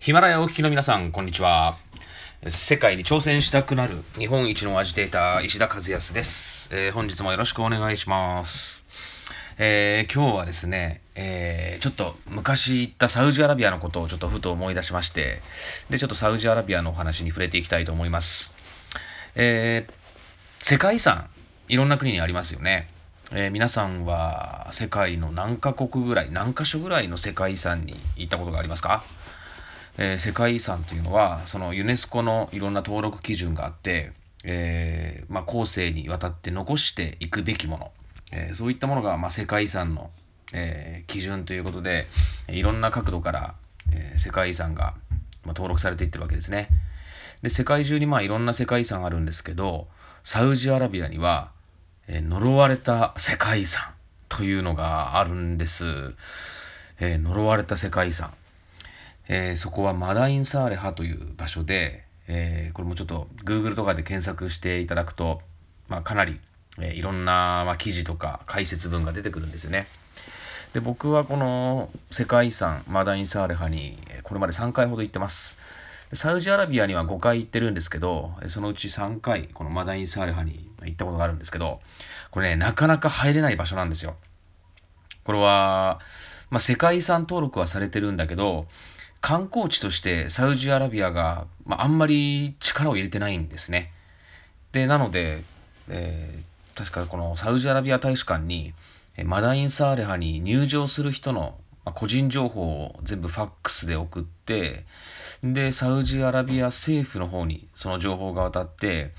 ヒマラヤお聞きの皆さん、こんにちは。世界に挑戦したくなる日本一のアジテーター、石田和康です。えー、本日もよろしくお願いします。えー、今日はですね、えー、ちょっと昔行ったサウジアラビアのことをちょっとふと思い出しまして、で、ちょっとサウジアラビアのお話に触れていきたいと思います。えー、世界遺産、いろんな国にありますよね。えー、皆さんは世界の何カ国ぐらい、何カ所ぐらいの世界遺産に行ったことがありますか？えー、世界遺産というのはそのユネスコのいろんな登録基準があって、えーまあ、後世にわたって残していくべきもの、えー、そういったものが、まあ、世界遺産の、え、基準ということでいろんな角度から、え、世界遺産が、まあ、登録されていってるわけですね。で世界中にまあいろんな世界遺産あるんですけどサウジアラビアには、え、呪われた世界遺産というのがあるんです。え、呪われた世界遺産えー、そこはマダインサーレハという場所で、えー、これもちょっと Google とかで検索していただくと、まあ、かなり、えー、いろんな、まあ、記事とか解説文が出てくるんですよね。で僕はこの世界遺産マダインサーレハにこれまで3回ほど行ってます。サウジアラビアには5回行ってるんですけど、そのうち3回、このマダインサーレハに行ったことがあるんですけど、これね、なかなか入れない場所なんですよ。これは、まあ、世界遺産登録はされてるんだけど、観光地としてサウジアラビアが、まあ、あんまり力を入れてないんですね。で、なので、えー、確かこのサウジアラビア大使館に、マダインサーレハに入場する人の個人情報を全部ファックスで送って、で、サウジアラビア政府の方にその情報が渡って、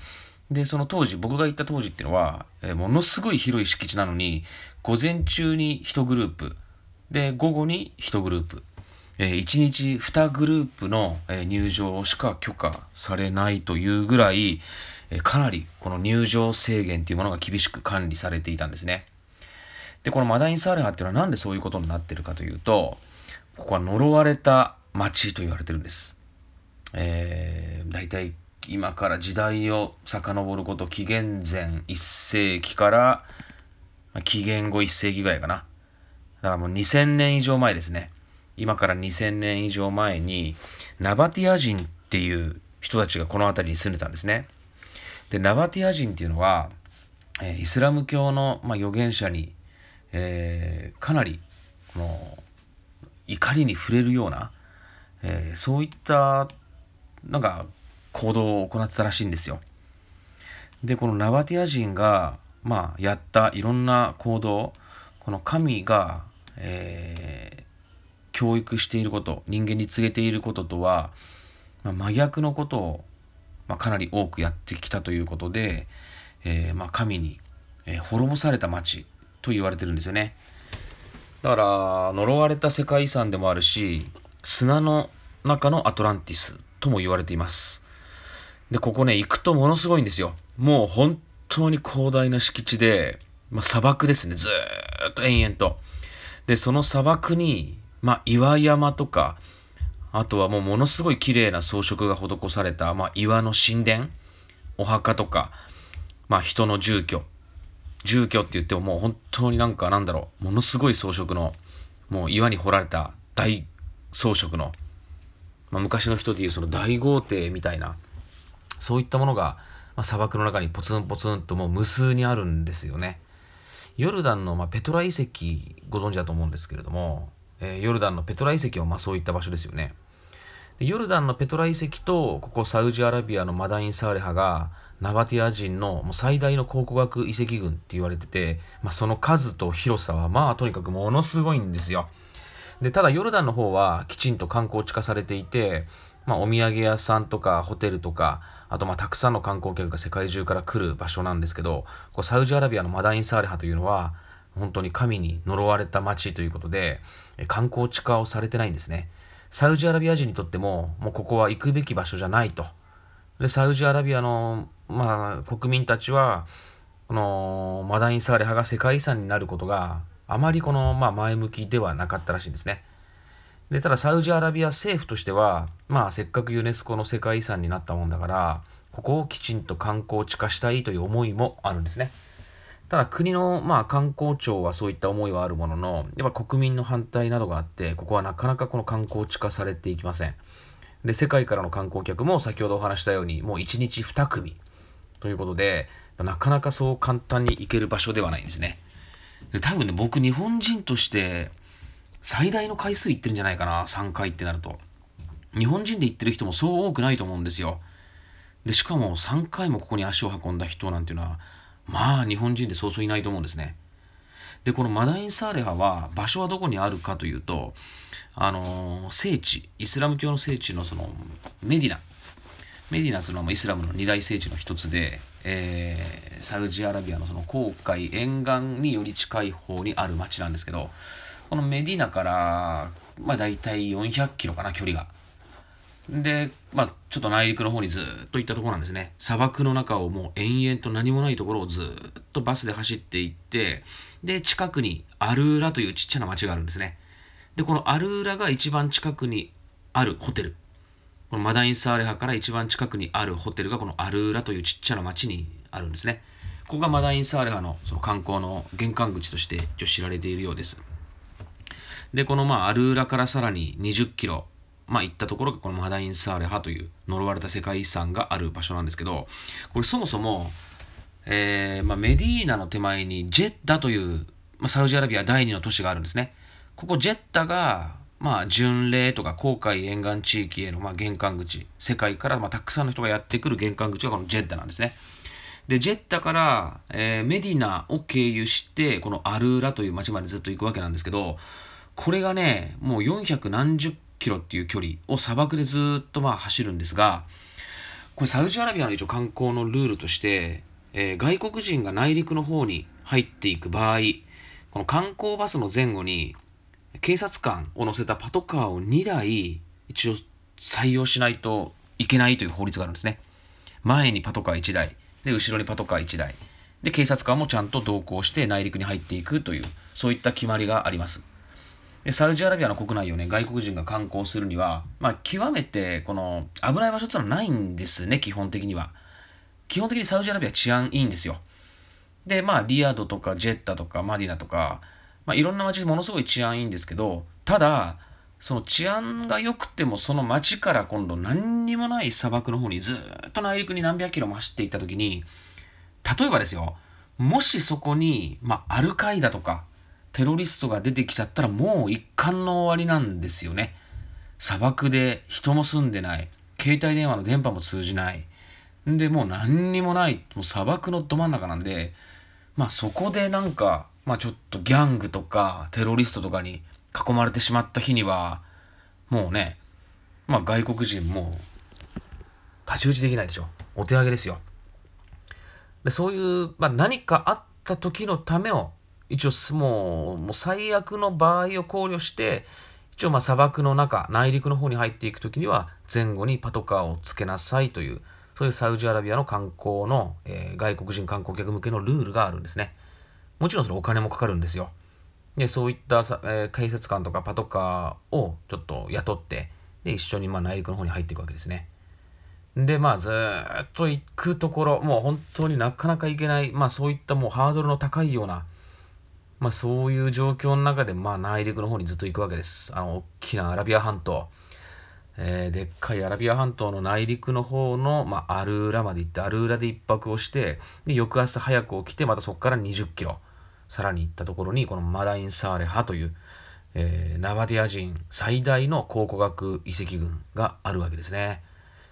で、その当時、僕が行った当時っていうのは、えものすごい広い敷地なのに、午前中に1グループ、で、午後に1グループ、え、1日2グループの、え入場しか許可されないというぐらい、えかなりこの入場制限というものが厳しく管理されていたんですね。で、このマダインサーレハっていうのはなんでそういうことになってるかというと、ここは呪われた町と言われてるんです。えー、大体今から時代を遡ること紀元前1世紀から紀元後1世紀ぐらいかな。だからもう2000年以上前ですね。今から2000年以上前に、ナバティア人っていう人たちがこの辺りに住んでたんですね。で、ナバティア人っていうのは、えー、イスラム教の、まあ、預言者に、えー、かなり、この、怒りに触れるような、えー、そういった、なんか、行動を行ってたらしいんですよ。で、このナバティア人が、まあ、やったいろんな行動、この神が、えー、教育していること、人間に告げていることとは、まあ、真逆のことを、まあ、かなり多くやってきたということで、えー、まあ、神に、えー、滅ぼされた町と言われてるんですよね。だから、呪われた世界遺産でもあるし、砂の中のアトランティスとも言われています。で、ここね、行くとものすごいんですよ。もう本当に広大な敷地で、まあ、砂漠ですね。ずっと延々と。で、その砂漠にまあ、岩山とか、あとはもうものすごい綺麗な装飾が施された、まあ、岩の神殿、お墓とか、まあ、人の住居。住居って言ってももう本当になんかなんだろう、ものすごい装飾の、もう岩に掘られた大装飾の、まあ、昔の人でいうその大豪邸みたいな、そういったものが、まあ、砂漠の中にポツンポツンともう無数にあるんですよね。ヨルダンの、まあ、ペトラ遺跡ご存知だと思うんですけれども、え、ヨルダンのペトラ遺跡はまあそういった場所ですよね。でヨルダンのペトラ遺跡とここサウジアラビアのマダイン・サーレハがナバティア人のもう最大の考古学遺跡群って言われてて、まあ、その数と広さはまあとにかくものすごいんですよ。でただヨルダンの方はきちんと観光地化されていて、まあ、お土産屋さんとかホテルとかあとまあたくさんの観光客が世界中から来る場所なんですけどこうサウジアラビアのマダイン・サーレハというのは本当に神に呪われた町ということで、観光地化をされてないんですね。サウジアラビア人にとっても、もうここは行くべき場所じゃないと。で、サウジアラビアの、まあ、国民たちは、このマダイン・サーレ派が世界遺産になることがあまりこの、まあ、前向きではなかったらしいんですね。で、ただサウジアラビア政府としては、まあ、せっかくユネスコの世界遺産になったもんだから、ここをきちんと観光地化したいという思いもあるんですね。ただ国の、まあ、観光庁はそういった思いはあるものの、やっぱ国民の反対などがあって、ここはなかなかこの観光地化されていきません。で、世界からの観光客も先ほどお話したように、もう1日2組ということで、なかなかそう簡単に行ける場所ではないんですね。で多分ね、僕日本人として最大の回数行ってるんじゃないかな、3回ってなると。日本人で行ってる人もそう多くないと思うんですよ。で、しかも3回もここに足を運んだ人なんていうのは、まあ日本人でそうそういないと思うんですね。で、このマダイン・サーレハは場所はどこにあるかというと、あの、聖地、イスラム教の聖地のそのメディナ。メディナそのイスラムの二大聖地の一つで、えー、サウジアラビアのその航海沿岸により近い方にある町なんですけど、このメディナから、まあ大体400キロかな、距離が。で、まあ、ちょっと内陸の方にずっと行ったところなんですね。砂漠の中をもう延々と何もないところをずっとバスで走っていって、で、近くにアルーラというちっちゃな町があるんですね。で、このアルーラが一番近くにあるホテル。このマダインサーレハから一番近くにあるホテルがこのアルーラというちっちゃな町にあるんですね。ここがマダインサーレハのその観光の玄関口として一応知られているようです。で、このまあアルーラからさらに20キロまあ、行ったところがこのマダイン・サーレハという呪われた世界遺産がある場所なんですけど、これそもそも、えーまあ、メディーナの手前にジェッダという、まあ、サウジアラビア第二の都市があるんですね。ここジェッダが、まあ、巡礼とか航海沿岸地域への、まあ、玄関口、世界から、まあ、たくさんの人がやってくる玄関口がこのジェッダなんですね。で、ジェッダから、えー、メディナを経由して、このアルーラという町までずっと行くわけなんですけど、これがね、もう400何十キロっていう距離を砂漠でずっとまあ走るんですが、これサウジアラビアの一応観光のルールとして、えー、外国人が内陸の方に入っていく場合、この観光バスの前後に警察官を乗せたパトカーを2台一応採用しないといけないという法律があるんですね。前にパトカー1台、で、後ろにパトカー1台。で、警察官もちゃんと同行して内陸に入っていくという、そういった決まりがあります。サウジアラビアの国内をね、外国人が観光するには、まあ、極めて、この、危ない場所ってのはないんですね、基本的には。基本的にサウジアラビア治安いいんですよ。で、まあ、リヤドとかジェッタとかマディナとか、まあ、いろんな街でものすごい治安いいんですけど、ただ、その治安が良くても、その街から今度何にもない砂漠の方にずっと内陸に何百キロも走っていった時に、例えばですよ、もしそこに、まあ、アルカイダとか、テロリストが出てきちゃったらもう一貫の終わりなんですよね。砂漠で人も住んでない。携帯電話の電波も通じない。んで、もう何にもない。もう砂漠のど真ん中なんで、まあそこでなんか、まあちょっとギャングとかテロリストとかに囲まれてしまった日には、もうね、まあ外国人も太刀打ちできないでしょ。お手上げですよ。でそういう、まあ、何かあった時のためを一応もうもう最悪の場合を考慮して一応まあ砂漠の中内陸の方に入っていく時には前後にパトカーをつけなさいというそういうサウジアラビアの観光の、えー、外国人観光客向けのルールがあるんですね。もちろんそのお金もかかるんですよ。でそういったさ、えー、警察官とかパトカーをちょっと雇ってで一緒にま内陸の方に入っていくわけですね。で、まあ、ずっと行くところ、もう本当になかなか行けない、まあそういったもうハードルの高いような、まあ、そういう状況の中で、まあ、内陸の方にずっと行くわけです。あの、大きなアラビア半島。えー、でっかいアラビア半島の内陸の方の、まあ、アルーラまで行って、アルーラで一泊をして、で、翌朝早く起きて、またそこから20キロ、さらに行ったところに、このマダインサーレハという、えー、ナバディア人最大の考古学遺跡群があるわけですね。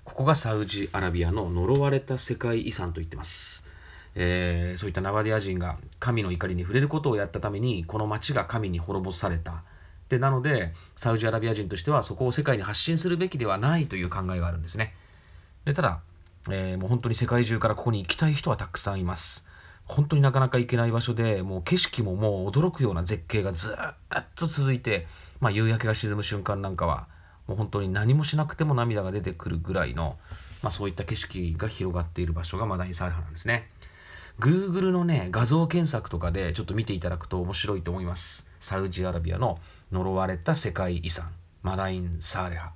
ここがサウジアラビアの呪われた世界遺産と言ってます。えー、そういったナバディア人が神の怒りに触れることをやったためにこの町が神に滅ぼされた。でなのでサウジアラビア人としてはそこを世界に発信するべきではないという考えがあるんですね。でただ、えー、もう本当に世界中からここに行きたい人はたくさんいます。本当になかなか行けない場所でもう景色ももう驚くような絶景がずっと続いて、まあ、夕焼けが沈む瞬間なんかはもう本当に何もしなくても涙が出てくるぐらいの、まあ、そういった景色が広がっている場所がマダインサーハなんですね。Google のね、画像検索とかでちょっと見ていただくと面白いと思います。サウジアラビアの呪われた世界遺産、マダイン・サーレハ。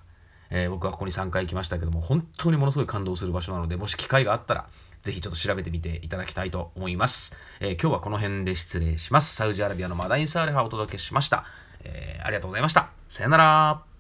えー、僕はここに3回行きましたけども、本当にものすごい感動する場所なので、もし機会があったら、ぜひちょっと調べてみていただきたいと思います。えー、今日はこの辺で失礼します。サウジアラビアのマダイン・サーレハをお届けしました。えー、ありがとうございました。さよなら。